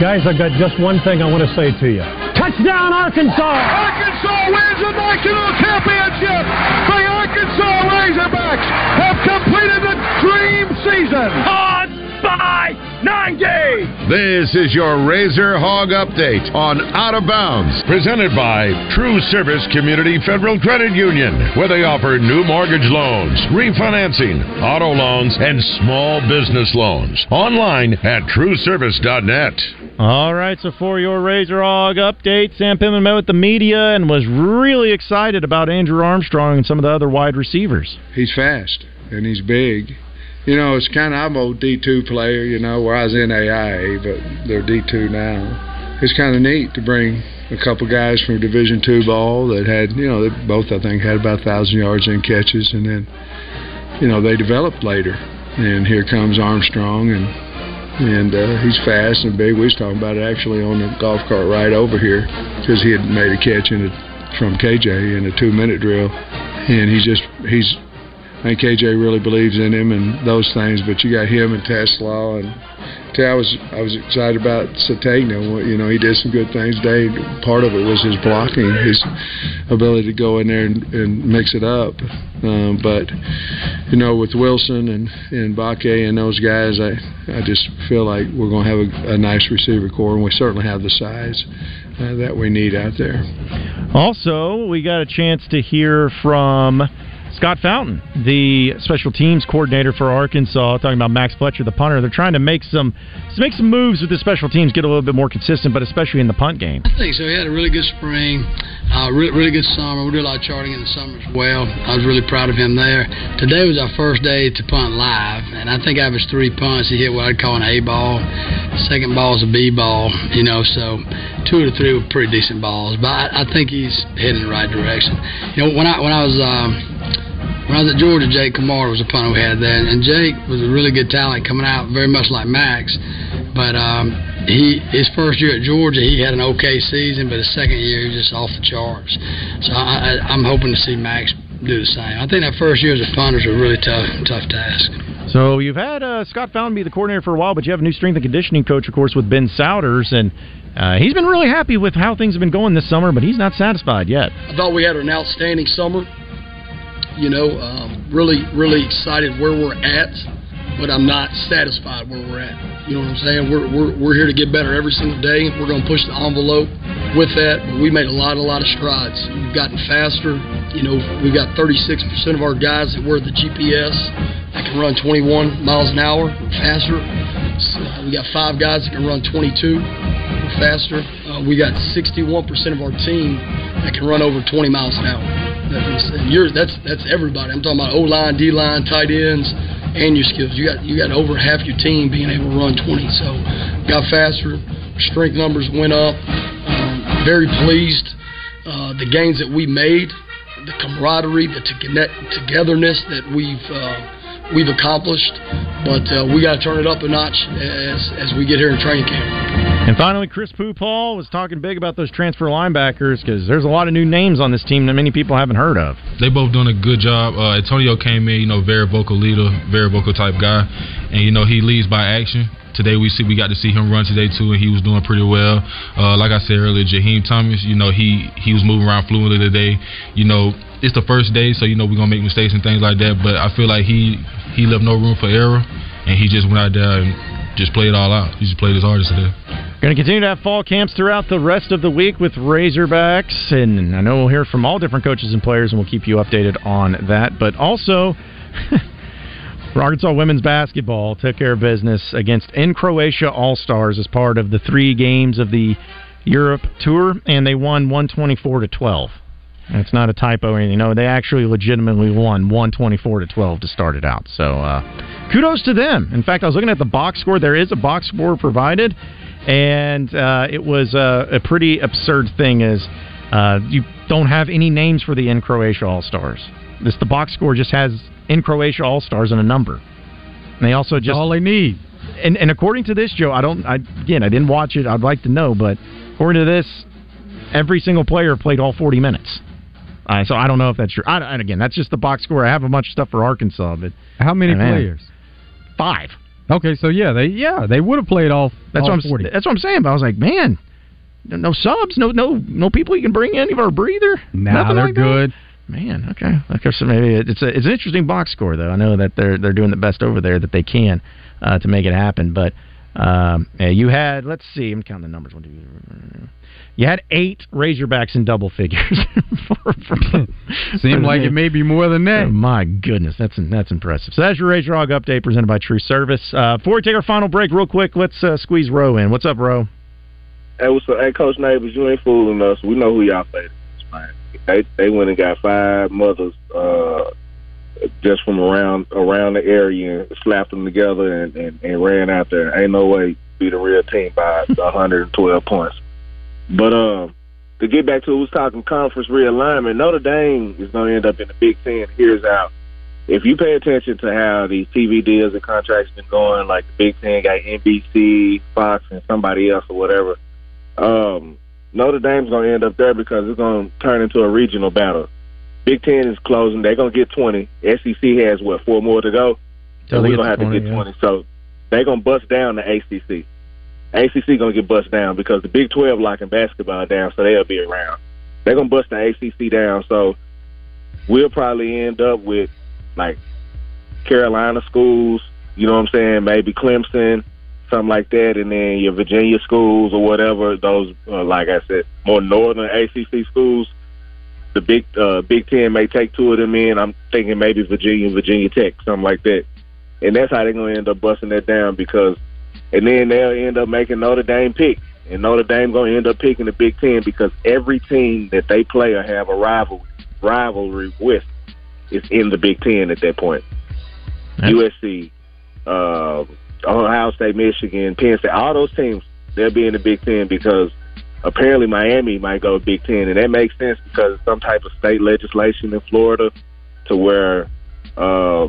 Guys, I've got just one thing I want to say to you. Touchdown, Arkansas! Arkansas wins the national championship. The Arkansas Razorbacks have completed the dream season. On by 90. This is your Razor Hog Update on Out of Bounds, presented by True Service Community Federal Credit Union, where they offer new mortgage loans, refinancing, auto loans, and small business loans. Online at trueservice.net. All right, so for your Razor Hog update, Sam Pittman met with the media and was really excited about Andrew Armstrong and some of the other wide receivers. He's fast and he's big. You know, it's kind of I'm a D two player. You know, where I was in AIA, but they're D two now. It's kind of neat to bring a couple guys from Division two ball that had, you know, they both I think had about thousand yards in catches, and then, you know, they developed later. And here comes Armstrong, and and uh, he's fast and big. We was talking about it actually on the golf cart ride over here because he had made a catch in a, from KJ in a two minute drill, and he's just he's. I think KJ really believes in him and those things, but you got him and TeSlaa and I was I was excited about Sategna. You know, he did some good things today. Part of it was his blocking, his ability to go in there and, and mix it up. Um, but you know, with Wilson and and Bakke and those guys, I I just feel like we're going to have a, a nice receiver core, and we certainly have the size uh, that we need out there. Also, we got a chance to hear from Scott Fountain, the special teams coordinator for Arkansas, talking about Max Fletcher, the punter. They're trying to make some make some moves with the special teams, get a little bit more consistent, but especially in the punt game. I think so. He had a really good spring, uh, really, really good summer. We did a lot of charting in the summer as well. I was really proud of him there. Today was our first day to punt live, and I think of his three punts, he hit what I'd call an A ball. Second ball is a B ball, you know, so two of the three were pretty decent balls. But I, I think he's heading in the right direction. You know, when I when I was um, when I was at Georgia, Jake Camarda was a punter we had then, and Jake was a really good talent coming out, very much like Max. But um, he his first year at Georgia, he had an okay season, but his second year he was just off the charts. So I, I, I'm hoping to see Max do the same. I think that first year as a punter is a really tough tough task. So you've had uh, Scott Fountain be the coordinator for a while, but you have a new strength and conditioning coach, of course, with Ben Sowders, and uh, he's been really happy with how things have been going this summer, but he's not satisfied yet. I thought we had an outstanding summer. You know, um, really, really excited where we're at, but I'm not satisfied where we're at. You know what I'm saying? We're, we're, we're here to get better every single day. We're going to push the envelope with that. But we made a lot, a lot of strides. We've gotten faster. You know, we've got 36% of our guys that wear the GPS that can run 21 miles an hour faster. So we got five guys that can run 22 faster. Uh, we got 61% of our team that can run over 20 miles an hour. That's, you're, that's that's everybody. I'm talking about O line, D line, tight ends, and your skills. You got you got over half your team being able to run 20. So got faster. Strength numbers went up. Um, very pleased. Uh, the gains that we made, the camaraderie, the to- togetherness that we've uh, we've accomplished. But uh, we got to turn it up a notch as as we get here in training camp. And finally, Chris Paul was talking big about those transfer linebackers because there's a lot of new names on this team that many people haven't heard of. They both doing a good job. Uh, Antonio came in, you know, very vocal leader, very vocal type guy, and you know he leads by action. Today we see we got to see him run today too, and he was doing pretty well. Uh, like I said earlier, Jaheim Thomas, you know he he was moving around fluently today. You know it's the first day, so you know we're gonna make mistakes and things like that. But I feel like he he left no room for error, and he just went out there and just play it all out. He just played his hardest today. Going to continue to have fall camps throughout the rest of the week with Razorbacks, and I know we'll hear from all different coaches and players, and we'll keep you updated on that. But also, Arkansas women's basketball took care of business against in Croatia All Stars as part of the three games of the Europe tour, and they won 124 to 12. And it's not a typo or anything. No, they actually legitimately won 124 to 12 to start it out. So uh, kudos to them. In fact, I was looking at the box score. There is a box score provided, and uh, it was uh, a pretty absurd thing. Is uh, you don't have any names for the in Croatia All Stars. This the box score just has in Croatia All Stars and a number. And they also just all they need. And and according to this, Joe, I don't. I, again, I didn't watch it. I'd like to know, but according to this, every single player played all 40 minutes. Uh, so I don't know if that's true. I, and again, that's just the box score. I have a bunch of stuff for Arkansas, but how many man, players? Five. Okay, so yeah, they yeah they would have played all. That's all what I'm. 40. That's what I'm saying. But I was like, man, no subs, no no no people you can bring in of our breather. Nah, Nothing they're like good. Man, okay. Okay, so maybe it's a, it's an interesting box score though. I know that they're they're doing the best over there that they can uh, to make it happen. But um, you had let's see, I'm counting the numbers. One, two, you had eight Razorbacks in double figures. for, for, Seemed like it may be more than that. Oh, my goodness, that's that's impressive. So that's your Razor Hog update presented by True Service. Uh, before we take our final break, real quick, let's uh, squeeze Roe in. What's up, Roe? Hey, what's up? Hey, Coach Neighbors, you ain't fooling us. We know who y'all played. They they went and got five mothers uh, just from around around the area and slapped them together and, and, and ran out there. Ain't no way be the real team by 112 points. But um, to get back to who's talking conference realignment, Notre Dame is going to end up in the Big Ten. Here's out. If you pay attention to how these TV deals and contracts been going, like the Big Ten got NBC, Fox, and somebody else or whatever, um, Notre Dame's going to end up there because it's going to turn into a regional battle. Big Ten is closing; they're going to get twenty. SEC has what four more to go, so we're going to to have to get yeah. twenty. So they're going to bust down the ACC. ACC going to get bust down because the Big Twelve locking basketball down, so they'll be around. They're going to bust the ACC down, so we'll probably end up with like Carolina schools. You know what I'm saying? Maybe Clemson, something like that, and then your Virginia schools or whatever. Those, uh, like I said, more northern ACC schools. The Big uh, Big Ten may take two of them in. I'm thinking maybe Virginia, Virginia Tech, something like that. And that's how they're going to end up busting that down because, and then they'll end up making Notre Dame pick, and Notre Dame going to end up picking the Big Ten because every team that they play or have a rival rivalry with is in the Big Ten at that point. USC, uh, Ohio State, Michigan, Penn State, all those teams, they'll be in the Big Ten because apparently Miami might go Big Ten, and that makes sense because some type of state legislation in Florida to where uh,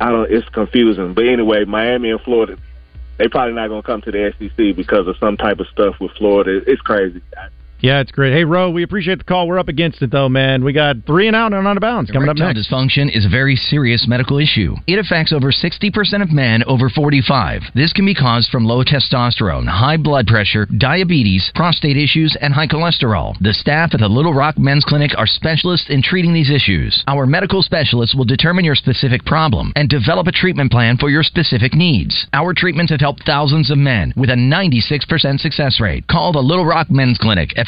I don't. It's confusing, but anyway, Miami and Florida, they probably not going to come to the SEC because of some type of stuff with Florida. It's crazy. I, Yeah, it's great. Hey, Ro, we appreciate the call. We're up against it, though, man. We got three and out and out of bounds coming up Erectile next. dysfunction is a very serious medical issue. It affects over 60% of men over 45. This can be caused from low testosterone, high blood pressure, diabetes, prostate issues, and high cholesterol. The staff at the Little Rock Men's Clinic are specialists in treating these issues. Our medical specialists will determine your specific problem and develop a treatment plan for your specific needs. Our treatments have helped thousands of men with a 96% success rate. Call the Little Rock Men's Clinic at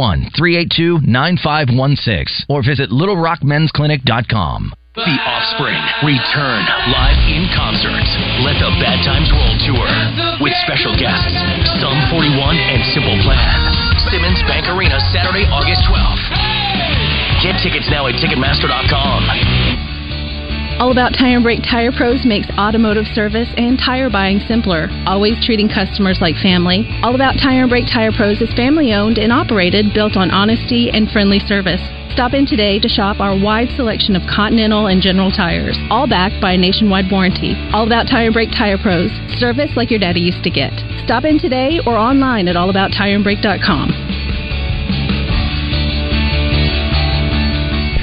382 9516. Or visit littlerockmensclinic.com. The Offspring return live in concert. Let the Bad Times Roll tour with special guests Sum 41 and Simple Plan. Simmons Bank Arena Saturday, August 12th. Get tickets now at Ticketmaster.com. All About Tire and Brake Tire Pros makes automotive service and tire buying simpler, always treating customers like family. All About Tire and Brake Tire Pros is family owned and operated, built on honesty and friendly service. Stop in today to shop our wide selection of Continental and General tires, all backed by a nationwide warranty. All About Tire and Brake Tire Pros, service like your daddy used to get. Stop in today or online at allabouttireandbrake.com.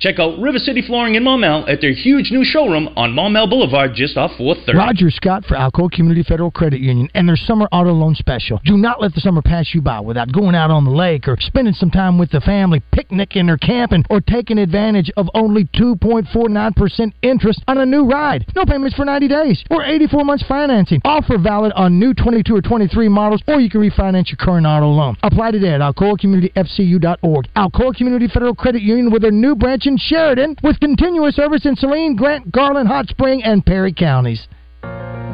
Check out River City Flooring in Maumelle at their huge new showroom on Maumelle Boulevard just off 430. Roger Scott for Alcoa Community Federal Credit Union and their summer auto loan special. Do not let the summer pass you by without going out on the lake or spending some time with the family, picnicking or camping, or taking advantage of only 2.49% interest on a new ride. No payments for 90 days or 84 months financing. Offer valid on new 22 or 23 models, or you can refinance your current auto loan. Apply today at alcoacommunityfcu.org. Alcoa Community Federal Credit Union with their new branch Sheridan with continuous service in Saline, Grant, Garland, Hot Spring, and Perry counties.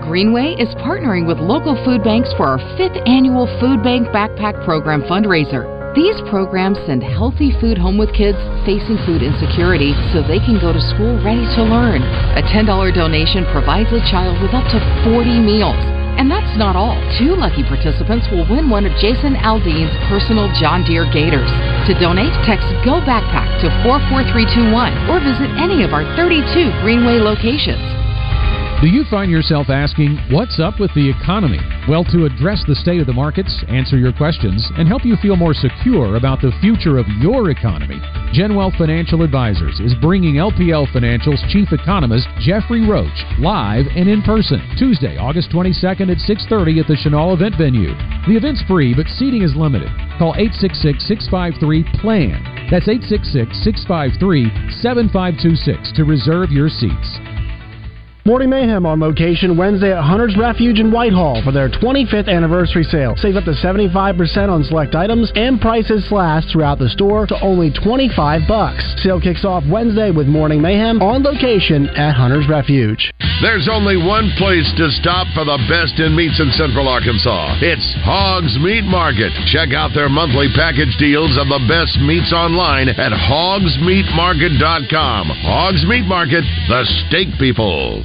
Greenway is partnering with local food banks for our fifth annual Food Bank Backpack Program fundraiser. These programs send healthy food home with kids facing food insecurity so they can go to school ready to learn. A $10 donation provides a child with up to 40 meals. And that's not all. Two lucky participants will win one of Jason Aldean's personal John Deere Gators. To donate, text GO BACKPACK to 44321 or visit any of our 32 Greenway locations. Do you find yourself asking, what's up with the economy? Well, to address the state of the markets, answer your questions, and help you feel more secure about the future of your economy, Genwealth Financial Advisors is bringing LPL Financial's chief economist, Jeffrey Roach, live and in person, Tuesday, August 22nd at 6.30 at the Chenal event venue. The event's free, but seating is limited. Call 866-653-PLAN. That's 866-653-7526 to reserve your seats. Morning Mayhem on location Wednesday at Hunter's Refuge in Whitehall for their 25th anniversary sale. Save up to 75% on select items and prices slash throughout the store to only 25 bucks. Sale kicks off Wednesday with Morning Mayhem on location at Hunter's Refuge. There's only one place to stop for the best in meats in Central Arkansas. It's Hogs Meat Market. Check out their monthly package deals of the best meats online at hogsmeatmarket.com. Hogs Meat Market, the steak people.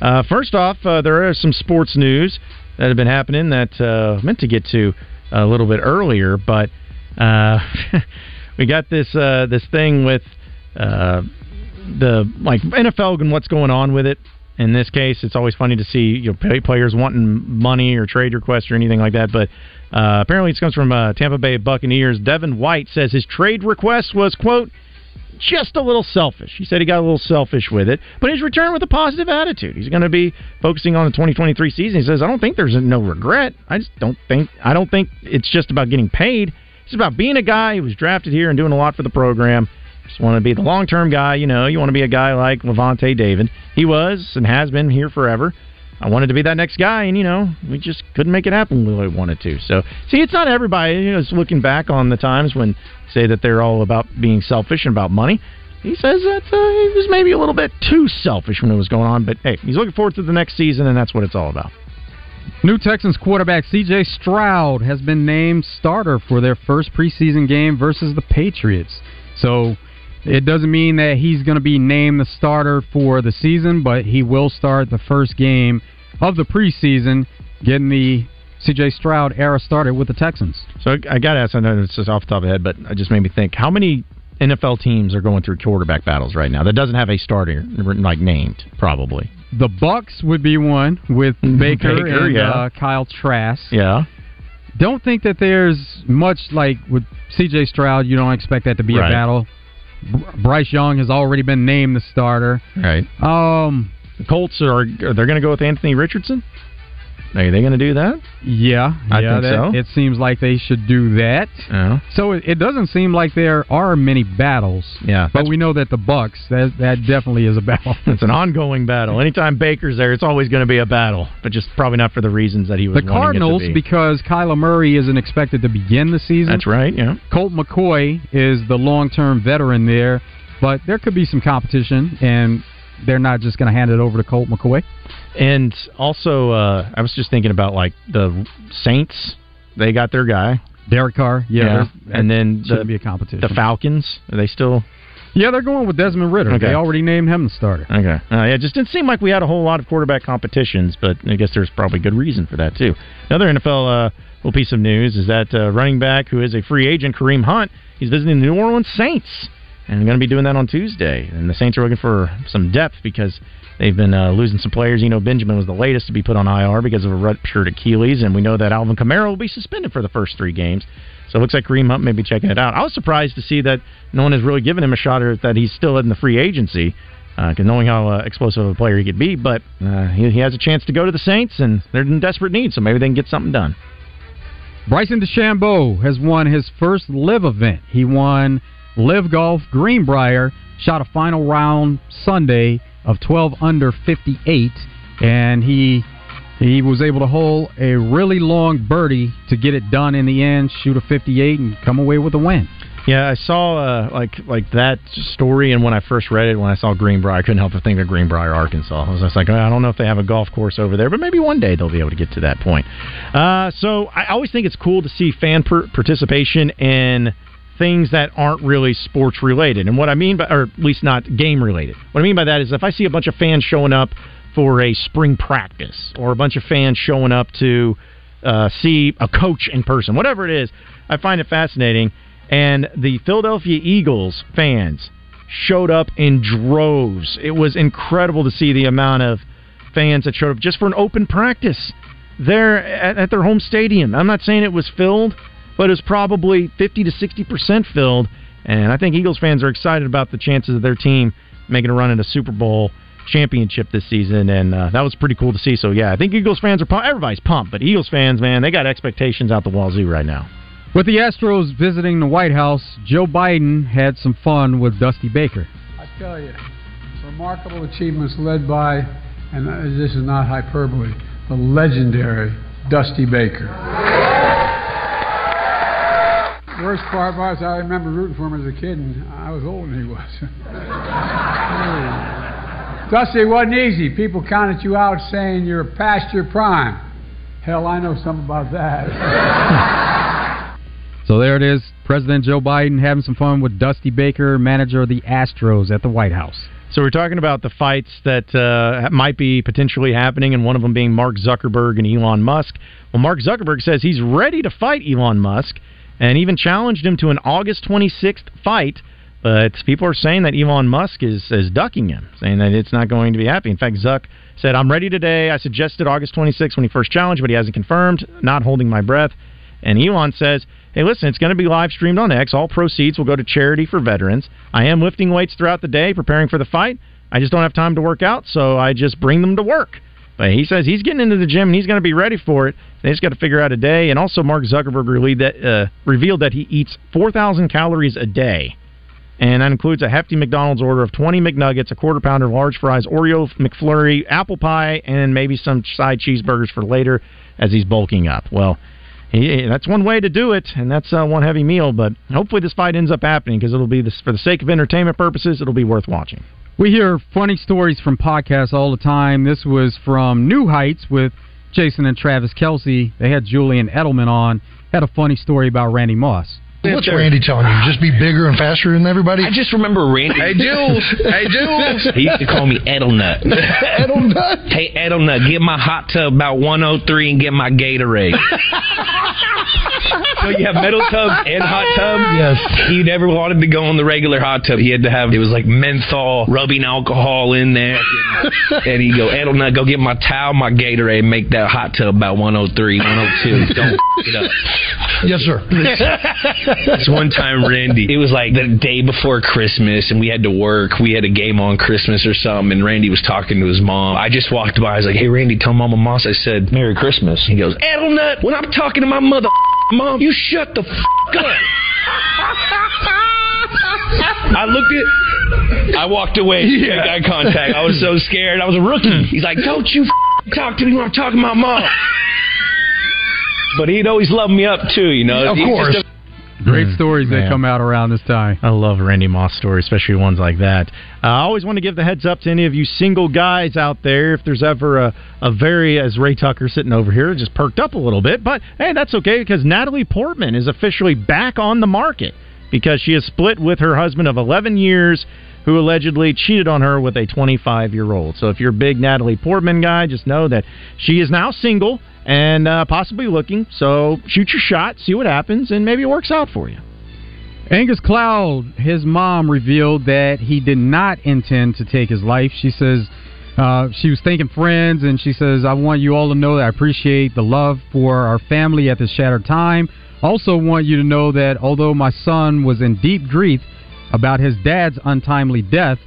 Uh, first off, uh, there are some sports news that have been happening that uh, meant to get to a little bit earlier, but uh, we got this uh, this thing with uh, the like NFL and what's going on with it. In this case, it's always funny to see you know play- players wanting money or trade requests or anything like that. But uh, apparently, it comes from uh, Tampa Bay Buccaneers. Devin White says his trade request was quote just a little selfish. He said he got a little selfish with it, but he's returned with a positive attitude. He's going to be focusing on the 2023 season. He says, "I don't think there's no regret. I just don't think I don't think it's just about getting paid. It's about being a guy who was drafted here and doing a lot for the program. Just want to be the long term guy. You know, you want to be a guy like Lavonte David. He was and has been here forever." I wanted to be that next guy, and you know, we just couldn't make it happen the way we wanted to. So, see, it's not everybody. You know, is looking back on the times when say that they're all about being selfish and about money. He says that uh, he was maybe a little bit too selfish when it was going on, but hey, he's looking forward to the next season, and that's what it's all about. New Texans quarterback CJ Stroud has been named starter for their first preseason game versus the Patriots. So it doesn't mean that he's going to be named the starter for the season, but he will start the first game of the preseason, getting the CJ Stroud era started with the Texans. So I, got to ask, I know this is off the top of the head, but it just made me think how many NFL teams are going through quarterback battles right now that doesn't have a starter like named, probably. The Bucks would be one with Baker, Baker, and yeah. uh, Kyle Trask. Yeah. Don't think that there's much like with CJ Stroud. You don't expect that to be Right. a battle. Br- Bryce Young has already been named the starter. Right. Um, the Colts are they're they going to go with Anthony Richardson? Are they going to do that? Yeah, I yeah, think that, so. It seems like they should do that. Yeah. So it, it doesn't seem like there are many battles. Yeah, but we know that the Bucks that that definitely is a battle. It's an ongoing battle. Anytime Baker's there, it's always going to be a battle, but just probably not for the reasons that he was. The wanting it to Cardinals, be. because Kyler Murray isn't expected to begin the season. That's right. Yeah. Colt McCoy is the long-term veteran there, but there could be some competition, and they're not just going to hand it over to Colt McCoy. And also, uh, I was just thinking about like the Saints. They got their guy, Derek Carr. Yeah, there's- and then the, be a competition. The Falcons. Are they still? Yeah, they're going with Desmond Ridder. Okay. They already named him the starter. Okay. Uh, yeah, it just didn't seem like we had a whole lot of quarterback competitions, but I guess there's probably good reason for that too. Another NFL uh, little piece of news is that uh, running back who is a free agent, Kareem Hunt, he's visiting the New Orleans Saints, and going to be doing that on Tuesday. And the Saints are looking for some depth because they've been uh, losing some players. You know, Benjamin was the latest to be put on IR because of a ruptured Achilles, and we know that Alvin Kamara will be suspended for the first three games. So it looks like Kareem Hunt may be checking it out. I was surprised to see that no one has really given him a shot or that he's still in the free agency, because knowing how uh, explosive a player he could be. But uh, he, he has a chance to go to the Saints, and they're in desperate need, so maybe they can get something done. Bryson DeChambeau has won his first live event. He won Live Golf Greenbrier, shot a final round Sunday of 12 under 58, and he he was able to hole a really long birdie to get it done in the end, shoot a 58, and come away with a win. Yeah, I saw uh, like like that story, and when I first read it, when I saw Greenbrier, I couldn't help but think of Greenbrier, Arkansas. I was just like, I don't know if they have a golf course over there, but maybe one day they'll be able to get to that point. Uh, so I always think it's cool to see fan per- participation in things that aren't really sports related. And what I mean by, or at least not game related. What I mean by that is if I see a bunch of fans showing up for a spring practice, or a bunch of fans showing up to uh, see a coach in person, whatever it is, I find it fascinating. And the Philadelphia Eagles fans showed up in droves. It was incredible to see the amount of fans that showed up just for an open practice there at, at their home stadium. I'm not saying it was filled, but it was probably 50 to 60 percent filled. And I think Eagles fans are excited about the chances of their team making a run at a Super Bowl championship this season, and uh, that was pretty cool to see. So yeah, I think Eagles fans are pumped. Everybody's pumped, but Eagles fans, man, they got expectations out the wazoo right now. With the Astros visiting the White House, Joe Biden had some fun with Dusty Baker. I tell you, remarkable achievements led by, and this is not hyperbole, the legendary Dusty Baker. Worst part was I remember rooting for him as a kid, and I was older than he was. Dusty, it wasn't easy. People counted you out saying you're past your prime. Hell, I know something about that. So there it is. President Joe Biden having some fun with Dusty Baker, manager of the Astros at the White House. So we're talking about the fights that uh, might be potentially happening, and one of them being Mark Zuckerberg and Elon Musk. Well, Mark Zuckerberg says he's ready to fight Elon Musk, and even challenged him to an August 26th fight. But people are saying that Elon Musk is is ducking him, saying that it's not going to be happy. In fact, Zuck said, "I'm ready today. I suggested August 26th when he first challenged, but he hasn't confirmed. Not holding my breath." And Elon says, hey, listen, it's going to be live streamed on X. All proceeds will go to charity for veterans. I am lifting weights throughout the day, preparing for the fight. I just don't have time to work out, so I just bring them to work. But he says he's getting into the gym and he's going to be ready for it. They just got to figure out a day. And also, Mark Zuckerberg revealed that, uh, revealed that he eats 4,000 calories a day. And that includes a hefty McDonald's order of 20 McNuggets, a quarter pounder of large fries, Oreo McFlurry, apple pie, and maybe some side cheeseburgers for later as he's bulking up. Well, he, that's one way to do it, and that's uh, one heavy meal. But hopefully, this fight ends up happening because it'll be this, for the sake of entertainment purposes. It'll be worth watching. We hear funny stories from podcasts all the time. This was from New Heights with Jason and Travis Kelce. They had Julian Edelman on. Had a funny story about Randy Moss. What's Randy telling you? Ah. Just be bigger and faster than everybody? I just remember Randy. Hey, Jules. Hey, Jules. He used to call me Edelnut. Edelnut? Hey, Edelnut, get my hot tub about 103 and get my Gatorade. so you have metal tubs and hot tubs? Yes. He never wanted to go on the regular hot tub. He had to have, it was like menthol, rubbing alcohol in there. and he'd go, Edelnut, go get my towel, my Gatorade, and make that hot tub about 103, 102. Don't f- it up. Yes, sir. This one time, Randy, it was like the day before Christmas, and we had to work. We had a game on Christmas or something, and Randy was talking to his mom. I just walked by. I was like, "Hey, Randy, tell Mama Moss I said Merry Christmas." He goes, "Edelnut, when I'm talking to my mother, mom, you shut the f- up." I looked at. I walked away. Yeah. Eye contact. I was so scared. I was a rookie. Hmm. He's like, "Don't you f- talk to me when I'm talking to my mom." But he'd always love me up too, you know. Of He's course. Great stories that come out around this time. I love Randy Moss stories, especially ones like that. Uh, I always want to give the heads up to any of you single guys out there. If there's ever a, a very, as Ray Tucker sitting over here, just perked up a little bit. But hey, that's okay because Natalie Portman is officially back on the market because she is split with her husband of 11 years who allegedly cheated on her with a 25 year old. So if you're a big Natalie Portman guy, just know that she is now single and uh, possibly looking. So shoot your shot, see what happens, and maybe it works out for you. Angus Cloud, his mom revealed that he did not intend to take his life. She says uh, she was thanking friends, and she says, I want you all to know that I appreciate the love for our family at this shattered time. Also, want you to know that although my son was in deep grief about his dad's untimely death,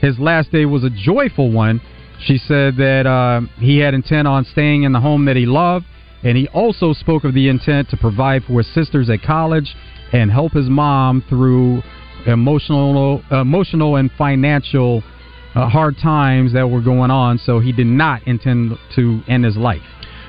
his last day was a joyful one. She said that uh, he had intent on staying in the home that he loved, and he also spoke of the intent to provide for his sisters at college and help his mom through emotional, emotional and financial uh, hard times that were going on. So he did not intend to end his life.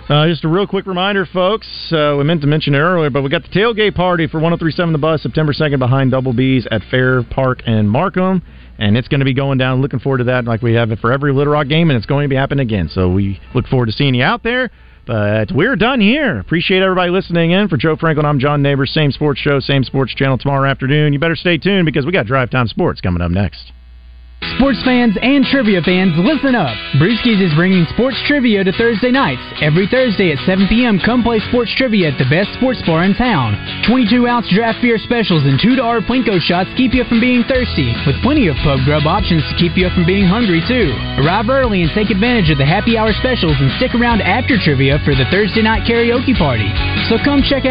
Uh, just a real quick reminder, folks. Uh, we meant to mention it earlier, but we got the tailgate party for 1037 The Buzz September 2nd behind Double B's at Fair Park and Markham. And it's going to be going down. Looking forward to that, like we have it for every Little Rock game, and it's going to be happening again. So we look forward to seeing you out there. But we're done here. Appreciate everybody listening in. For Joe Franklin, I'm John Neighbors. Same sports show, same sports channel tomorrow afternoon. You better stay tuned because we got Drive Time Sports coming up next. Sports fans and trivia fans, listen up. Brewskis is bringing sports trivia to Thursday nights. Every Thursday at 7 p.m., come play sports trivia at the best sports bar in town. 22 ounce draft beer specials and $2 Plinko shots keep you from being thirsty, with plenty of pub grub options to keep you from being hungry, too. Arrive early and take advantage of the happy hour specials and stick around after trivia for the Thursday night karaoke party. So come check out